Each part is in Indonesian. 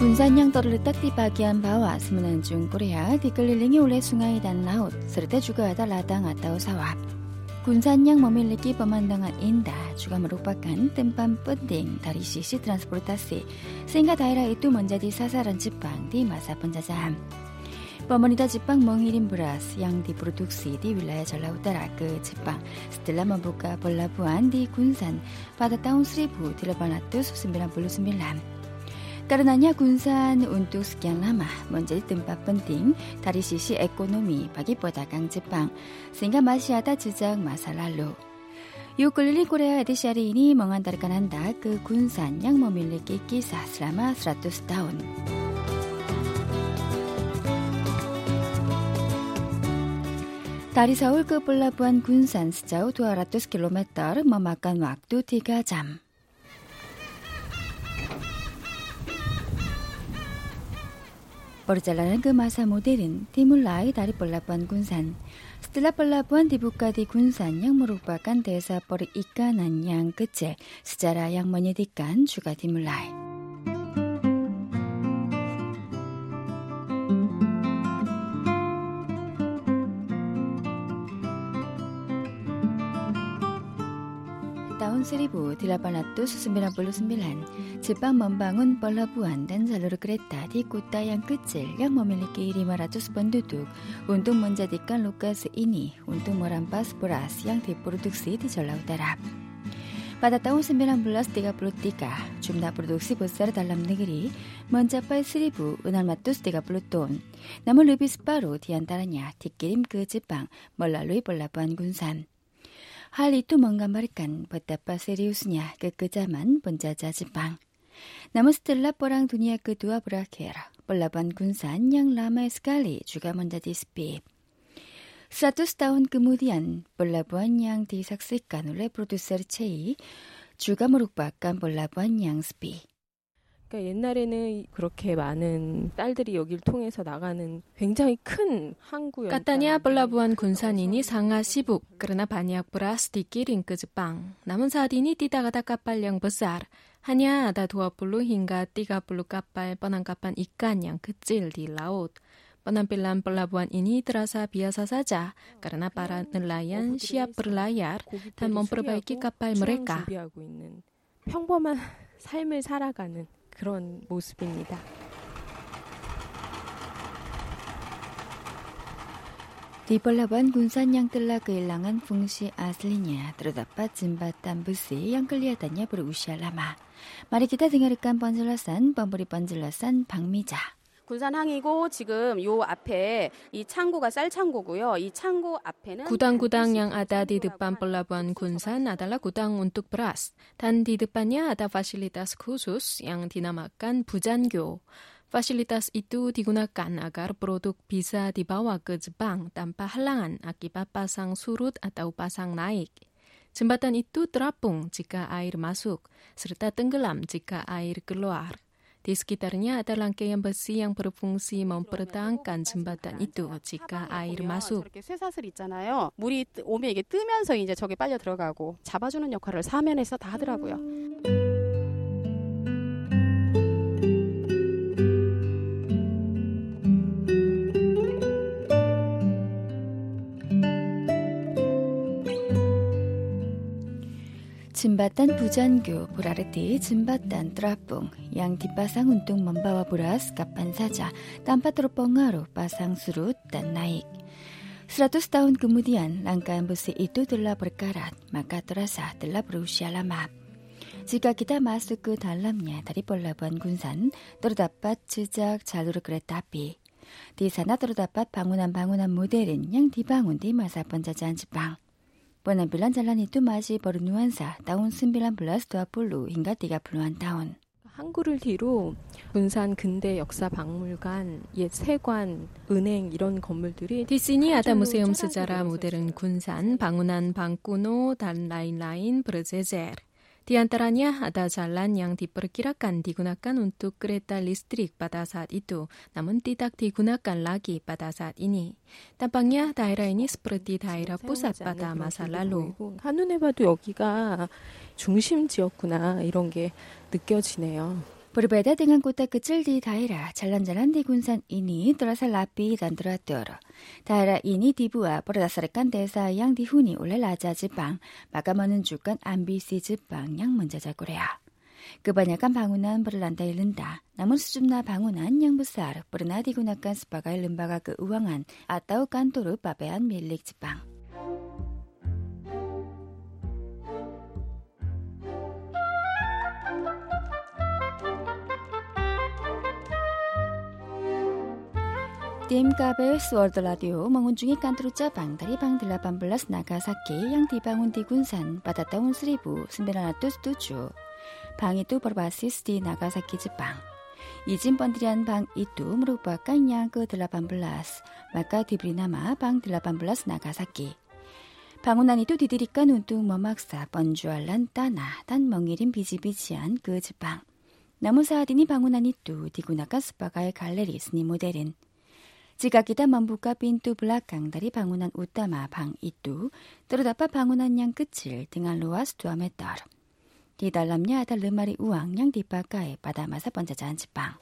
Kunsan yang terletak di bagian bawah semenanjung Korea dikelilingi oleh sungai dan laut, serta juga ada ladang atau sawah. Kunsan yang memiliki pemandangan indah juga merupakan tempat penting dari sisi transportasi, sehingga daerah itu menjadi sasaran Jepang di masa penjajahan. Pemerintah Jepang mengirim beras yang diproduksi di wilayah Jawa Utara ke Jepang setelah membuka pelabuhan di Kunsan pada tahun 1899. Karenanya Gunsan untuk sekian lama menjadi tempat penting dari sisi ekonomi bagi pedagang Jepang, sehingga masih ada jejak masa lalu. Ukulele Korea edisi hari ini mengantarkan Anda ke Gunsan yang memiliki kisah selama 100 tahun. Dari Seoul ke Pelabuhan Gunsan sejauh 200 km memakan waktu 3 jam. Perjalanan ke masa modern dimulai dari pelabuhan Kunsan. Setelah pelabuhan dibuka di Kunsan yang merupakan desa perikanan yang kecil, sejarah yang menyedihkan juga dimulai. 1899, Jepang membangun pelabuhan dan jalur kereta di kota yang kecil yang memiliki 500 penduduk untuk menjadikan lokasi ini untuk merampas beras yang diproduksi di Jawa Utara. Pada tahun 1933, jumlah produksi besar dalam negeri mencapai 1.630 ton. Namun lebih separuh di antaranya dikirim ke Jepang melalui pelabuhan Gunsan. Hal itu menggambarkan betapa seriusnya kekejaman penjajah Jepang. Namun setelah Perang Dunia Kedua berakhir, pelabuhan Kunsan yang lama sekali juga menjadi sepi. 100 tahun kemudian, pelabuhan yang disaksikan oleh produser Chei juga merupakan pelabuhan yang sepi. 그러니까 옛날에는 그렇게 많은 딸들이 여길 통해서 나가는 굉장히 큰 항구였다. 까타니아 블라부한 군산인이 상하 시북 그러나 바니악브라 스티키 링크즈빵 남은 사딘이 뛰다가다 까빨령 버스알 하냐 아다 도와블루 힌가 띠가블루 까빨 뻔한 까빤 이깐양 그찔 디라옷 penampilan pelabuhan ini terasa biasa saja karena 평범한 삶을 살아가는 그런 모습입니다. 디벌라반 군산 양뜰라 그 일랑은 풍시 아슬리냐 들어다빠 진바땀 부시 양클리아다냐 브르우시알라마 마리기타 등여리깐 번질러산 범부리 번질러산 박미자 군산항이고 지금 요 앞에 이 창고가 쌀창고고요. 이 창고 앞에는 gudang-gudang yang ada di depan pelabuhan Kunsan adalah gudang untuk beras dan di depannya ada fasilitas khusus yang dinamakan Bujango. Fasilitas itu digunakan agar produk bisa dibawa ke Jepang tanpa halangan akibat pasang surut atau pasang naik. Jembatan itu terapung jika air masuk, serta tenggelam jika air keluar. Di sekitarnya ada rangkaian besi yang berfungsi mempertahankan jembatan itu jika air masuk. 쇠사슬 있잖아요. 물이 오면 이게 뜨면서 이제 저게 빨려 들어가고 잡아주는 역할을 사면에서 다 하더라고요. Jembatan Bujango berarti jembatan terapung yang dipasang untuk membawa beras kapan saja tanpa terpengaruh pasang surut dan naik. 100 tahun kemudian, rangkaian besi itu telah berkarat, maka terasa telah berusia lama. Jika kita masuk ke dalamnya dari pelabuhan Gunsan, terdapat jejak jalur kereta api. Di sana terdapat bangunan-bangunan modern yang dibangun di masa penjajahan Jepang. Buenabilan jalan itu masih bernuansa. Tahun 1920 hingga 30-an tahun. 항구를 뒤로 군산 근대 역사 박물관, 옛 세관, 은행 이런 건물들이 디스니 아다 무세움 스자라 모델은 군산, 방운한 방꾸노, 단 라인라인, 브르제젤. Di antaranya ada jalan yang diperkirakan digunakan untuk kereta listrik pada saat itu, namun tidak digunakan lagi pada saat ini. Tampaknya daerah ini seperti daerah pusat pada masa lalu. 한눈에 봐도 여기가 중심지였구나 이런 게 느껴지네요. Berbeda dengan kota kecil di daerah jalan-jalan di Gunsan ini terasa rapi dan teratur. Daerah ini dibuat berdasarkan desa yang dihuni oleh Raja Jepang, maka menunjukkan ambisi Jepang yang menjajah Korea. Kebanyakan bangunan berlantai rendah, namun sejumlah bangunan yang besar pernah digunakan sebagai lembaga keuangan atau kantor pabean milik Jepang. Tim KBS World Radio mengunjungi kantor cabang dari Bank 18 Nagasaki yang dibangun di Gunsan pada tahun 1907. Bank itu berbasis di Nagasaki, Jepang. Izin pendirian bank itu merupakan yang ke-18, maka diberi nama Bank 18 Nagasaki. Bangunan itu didirikan untuk memaksa penjualan tanah dan mengirim biji-bijian ke Jepang. Namun saat ini bangunan itu digunakan sebagai galeri seni modern. Jika kita membuka pintu belakang dari bangunan utama bank itu, terdapat bangunan yang kecil dengan luas 2 meter. Di dalamnya ada lemari uang yang dipakai pada masa penjajahan Jepang.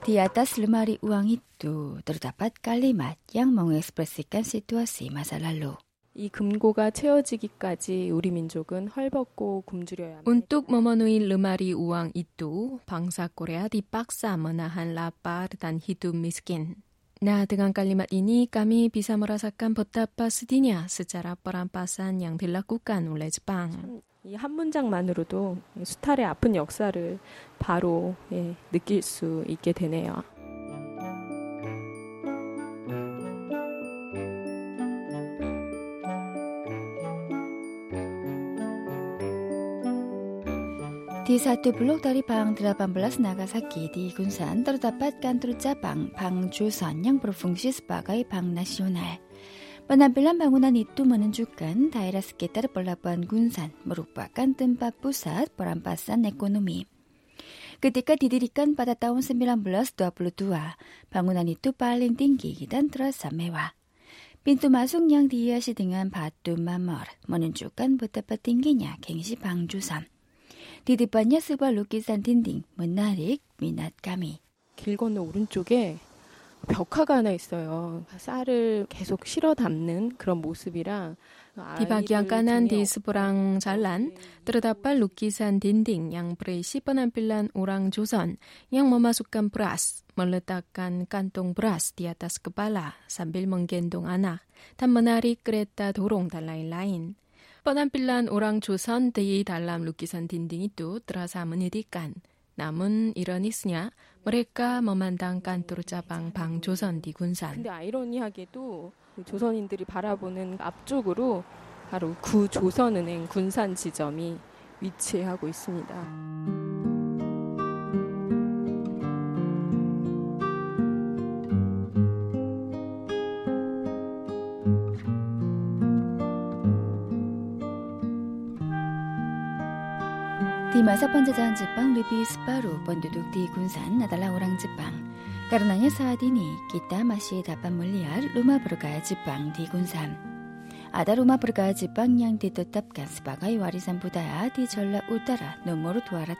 Di atas lemari uang itu terdapat kalimat yang mengekspresikan situasi masa lalu. 이 금고가 채워지기까지 우리 민족은 헐벗고 굶주려야 합니다. 운뚝 머머누이 르마리 우왕 이뚜 방사 코레아 디박사 머나한 라파르단 히두 미스킨 나 드간 깔리맛 이니 까미 비사모라 사깐 버따빠 스디냐 스자라 빠란 빠산 양빌라 꾸깐 울레즈빵 이 한 문장만으로도 수탈의 아픈 역사를 바로 예, 느낄 수 있게 되네요. Di satu blok dari Bang 18 Nagasaki di Gunsan terdapat kantor cabang Bang Joseon yang berfungsi sebagai bank nasional. Penampilan bangunan itu menunjukkan daerah sekitar pelabuhan Gunsan merupakan tempat pusat perampasan ekonomi. Ketika didirikan pada tahun 1922, bangunan itu paling tinggi dan terasa mewah. Pintu masuk yang dihiasi dengan batu marmer menunjukkan betapa tingginya gengsi Bang 디디빠냐 스바 루키산 딘딩 문나릭 미낫가미. 길 건너 오른쪽에 벽화가 하나 있어요. 쌀을 계속 실어 담는 그런 모습이랑 디바기안 까난 디스보랑 잘란. 뜨르다빨 네. 루키산 딘딩 양브레이 시번한 빌란 오랑 조선 양 머마숙간 브라스 멀르다깐 깐동 브라스 디아타스 그발라 삼빌 멍겐동 아나 탄머나리 끄레따 도롱 달라인 라인. 뻔한빌란 오랑조선 데이 달람 루키선 딘딩이 또 들어서 문이디깐. 남은 이런 있으냐? 뭐랄까? 머만당 깐또로 짜방 방 조선 디 군산. 근데 아이러니하게도 조선인들이 바라보는 앞쪽으로 바로 구조선은행 군산 지점이 위치하고 있습니다. Di masa penjajahan Jepang lebih separuh penduduk di Gunsan adalah orang Jepang. Karenanya saat ini kita masih dapat melihat rumah bergaya Jepang di Gunsan. Ada rumah bergaya Jepang yang ditetapkan sebagai warisan budaya di Jeolla Utara nomor 200.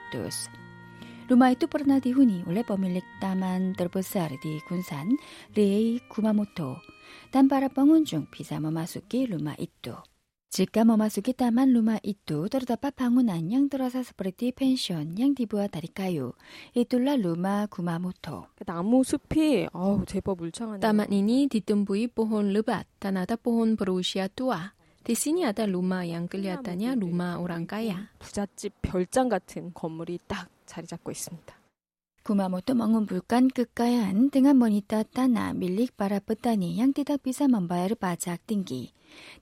Rumah itu pernah dihuni oleh pemilik taman terbesar di Gunsan, Rei Kumamoto, dan para pengunjung bisa memasuki rumah itu. 実家もまずきたまんるま一度取りだぱ방문한양 들어서 스프레티 펜션 양 디브와 다리까요. 이둘라 루마 구마모토. 나무 숲이 아우 제법 울창하네. 따만이니 뒤뜸부이 보혼 르바 따나다 보혼 브루시아 뚜아. 디시니아다 루마 양끌리아다냐 루마 오랑까야. 부잣집 별장 같은 건물이 딱 자리 잡고 있습니다. Kumamoto mengumpulkan kekayaan dengan menyita tanah milik para petani yang tidak bisa membayar pajak tinggi.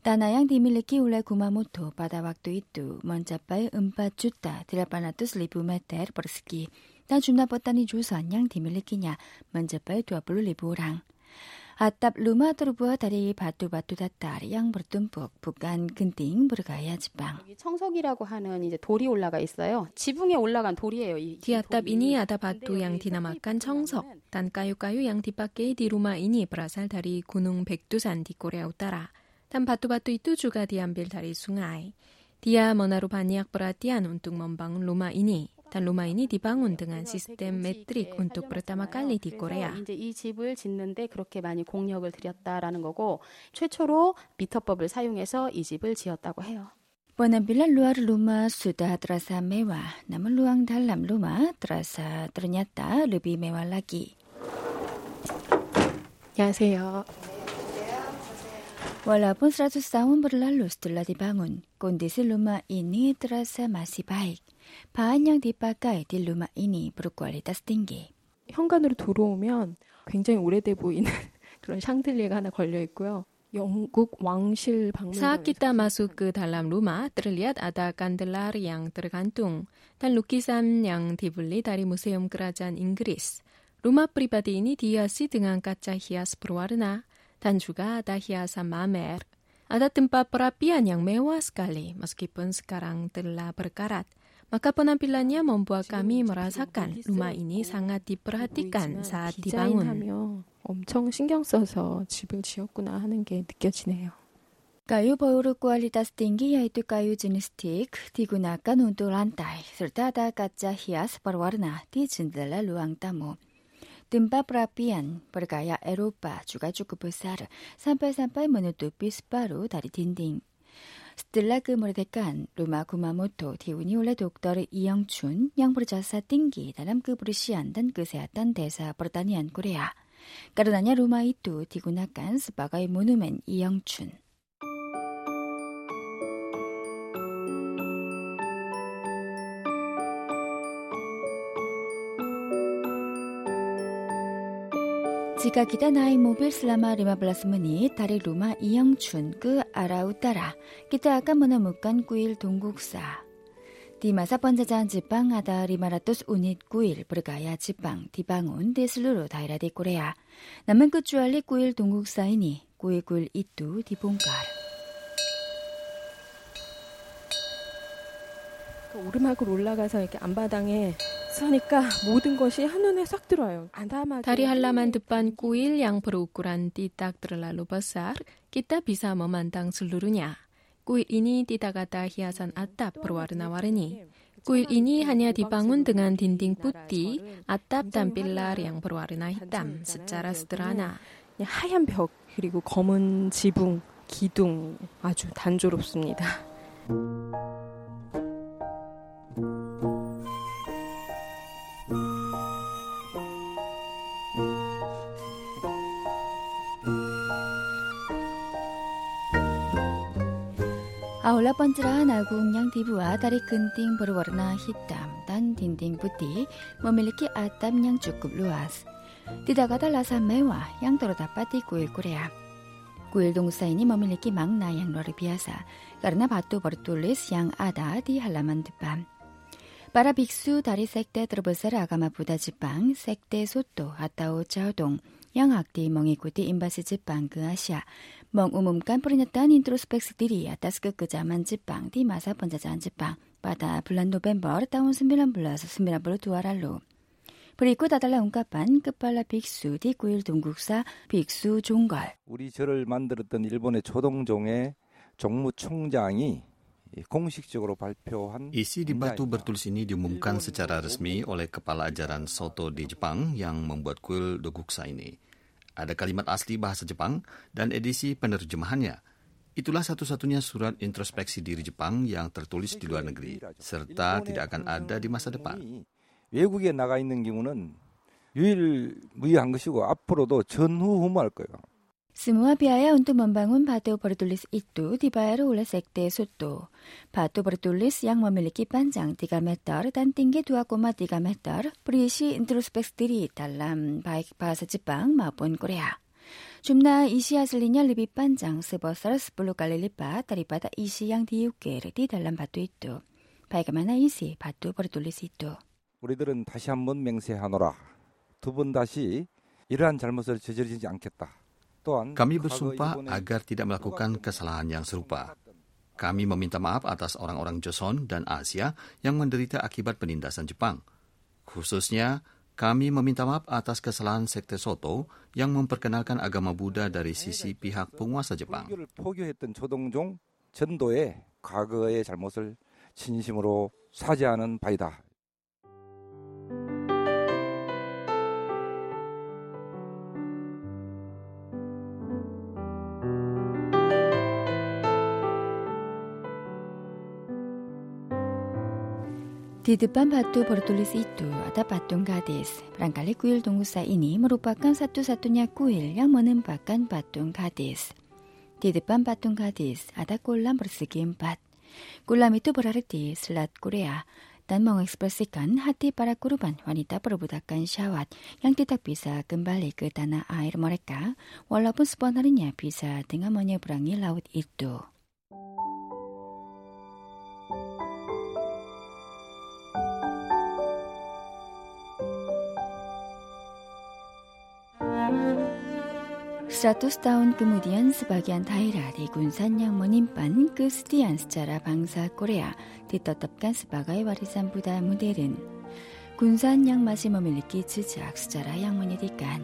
Tanah yang dimiliki oleh Kumamoto pada waktu itu mencapai 4 juta 800 ribu meter persegi dan jumlah petani Joseon yang dimilikinya mencapai 아답 루마드르부와 다리 바뚜바뚜다 딸 양부르뜸북 북한 근띵 부르가야 지방. 청석이라고 하는 이제 돌이 올라가 있어요. 지붕에 올라간 돌이에요. 이, 디아답 이니 아다바뚜 양 디나마깐 청석. 단까유까유 양 디빠께 디루마 이니 브라살 다리 군웅 백두산 디꼬레아우 따라. 단 바뚜바뚜 이뚜주가 디안빌 다리 숭아이. 디아 머나루 바니악 브라 디안 운뚱 먼방 루마 이니. Dan rumah ini dibangun dengan sistem metrik untuk pertama kali di Korea. 이제 이 집을 짓는데 그렇게 많이 공력을 들였다라는 거고 최초로 미터법을 사용해서 이 집을 지었다고 해요. Penampilan luar rumah sudah terasa mewah, namun ruang dalam rumah terasa ternyata lebih mewah lagi. 안녕하세요. Walaupun 100 tahun berlalu setelah dibangun, kondisi rumah ini terasa masih baik. Dipakai di rumah ini berkualitas tinggi. 현관으로 들어오면 굉장히 오래돼 보이는 그런 샹들리에가 하나 걸려 있고요. 영국 왕실 방문 Saat masuk ke dalam rumah, terlihat ada kandelar yang tergantung dan lukisan yang dibeli dari Museum Kerajaan Inggris. Rumah pribadi ini dihiasi dengan kaca hias berwarna dan juga ada hiasan mamer. Ada tempat perapian yang mewah sekali meskipun sekarang telah berkarat. Maka penampilannya membuat kami merasakan rumah ini sangat diperhatikan saat dibangun. 디자인하며 엄청 신경 써서 집을 지었구나 하는 게 느껴지네요. Kayu berkualitas tinggi yaitu kayu jenis teak digunakan untuk lantai, serta ada kaca hias berwarna di jendela ruang tamu. Tempat perapian bergaya Eropa juga cukup besar, sampai-sampai menutupi separuh dari dinding. Stella que muere de can, Luma Kumamoto, Tiuniole Doctor 이영춘, 양부르자사 띵기, 다람 그 부르시안 단 그세았단 대사 버르다니안 코레아. 까르나냐 루마이뚜 디구나깐 스바가이 모누멘 이영춘. 지각이다 나이 모빌 슬라마 리마 블라스무니 다리 루마 이영춘 그 아라우따라. 기타 아까무나 묵간 꾸일 동국사. 디마사 번자잔 지빵 아다 리마라토스 우닛 꾸일 브르가야 지빵 디방온 데슬루로 다이라디 꼬레야. 남은 끝주알리 꾸일 동국사이니 꾸일 꾸일 이뚜 디봉가 그 오르막으로 올라가서 이렇게 안바당에 서니까 모든 것이 한눈에 싹 들어와요. 안담하게. 다리 한라만 듣반 꾸일 양포로 우꾸란 띠딱 들라로 버살 끼따 비사 머만당 슬루르냐. 꾸일이니 띠다가다 히아산 아따 프로와르나와르니. 꾸일이니 하냐 디방운 등한 딘딩 뿌띠 아따 땀빌라 양포로와르나 히땀 스짜라 스드라나. 예, 하얀 벽 그리고 검은 지붕 기둥 아주 단조롭습니다. Aula pencerahan yang dibuat dari genting berwarna hitam dan dinding putih memiliki atap yang cukup luas. Tidak ada rasa mewah yang terdapat di kuil Korea. Kuil Dongsa ini memiliki makna yang luar biasa karena batu bertulis yang ada di halaman depan. Para biksu dari sekte terbesar agama Buddha Jepang, sekte Soto atau Chaodong, yang aktif mengikuti invasi Jepang ke Asia, mengumumkan pernyataan introspeksi diri atas kekejaman Jepang di masa penjajahan Jepang pada bulan November tahun 1992 lalu. Berikut adalah ungkapan kepala biksu di kuil Dongguksa 빅수 종걸. 우리 절을 만들었던 일본의 조동종의 정무총장이 공식적으로 발표한 Isi di batu 문자입니다. bertulis ini diumumkan secara resmi oleh kepala ajaran Soto di Jepang yang membuat kuil Doguksa ini. Ada kalimat asli bahasa Jepang dan edisi penerjemahannya. Itulah satu-satunya surat introspeksi diri Jepang yang tertulis di luar negeri, serta tidak akan ada di masa depan. 외국에 나가 있는 경우는 유일무이한 것이고 앞으로도 전후후무할 거예요. 스무와 비아야 운도 먼방운 바데오 버르돌리스 이뚜 디바야르 올레스 액데 소뚜 바토 버르돌리스 양마밀리키 반장 디가메타르 단띵게 두아꼬마 디가메타르 프리시 인트로스펙스들이 달람 바이크 바사지빵 마본 꼬레야 줌나 이시아슬리냐 리비 반장 스버서스 블루 갈릴리빠 다리바다 이시양 디우게르 디 달람 바토 이뚜 바이가마나 이시 바토 버르돌리스 이뚜 우리들은 다시 한번 맹세하노라. 두 번 다시 이러한 잘못을 저지르지 않겠다. 또한 Kami 과거 bersumpah 일본의 agar tidak melakukan kesalahan yang serupa. Kami meminta maaf atas orang-orang Joseon dan Asia yang menderita akibat penindasan Jepang. Khususnya, kami meminta maaf atas kesalahan sekte Soto yang memperkenalkan agama Buddha dari sisi pihak penguasa Jepang. 불교를 포교했던 조동종 전도에 과거의 잘못을 진심으로 사죄하는 바이다. Di depan batu bertulis itu ada patung gadis. Barangkali kuil Tungusa ini merupakan satu-satunya kuil yang menempatkan patung gadis. Di depan patung gadis ada kolam persegi empat. Kolam itu berarti selat Korea dan mengekspresikan hati para korban wanita perbudakan syawat yang tidak bisa kembali ke tanah air mereka walaupun sebenarnya bisa dengan menyeberangi laut itu. Seratus tahun kemudian sebagian daerah di Gunsan yang menyimpan kesetiaan secara bangsa Korea ditetapkan sebagai warisan budaya modern. Gunsan yang masih memiliki jejak sejarah yang menyedihkan.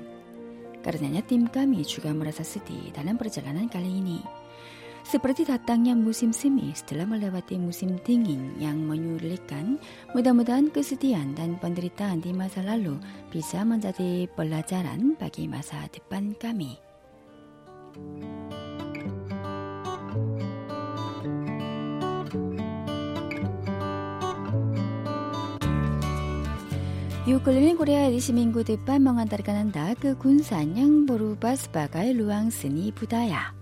Karenanya tim kami juga merasa sedih dalam perjalanan kali ini. Seperti datangnya musim semi setelah melewati musim dingin yang menyulitkan, mudah-mudahan kesedihan dan penderitaan di masa lalu bisa menjadi pelajaran bagi masa depan kami. Keliling Korea di seminggu depan mengantarkan Anda ke Gunsan yang berubah sebagai ruang seni budaya.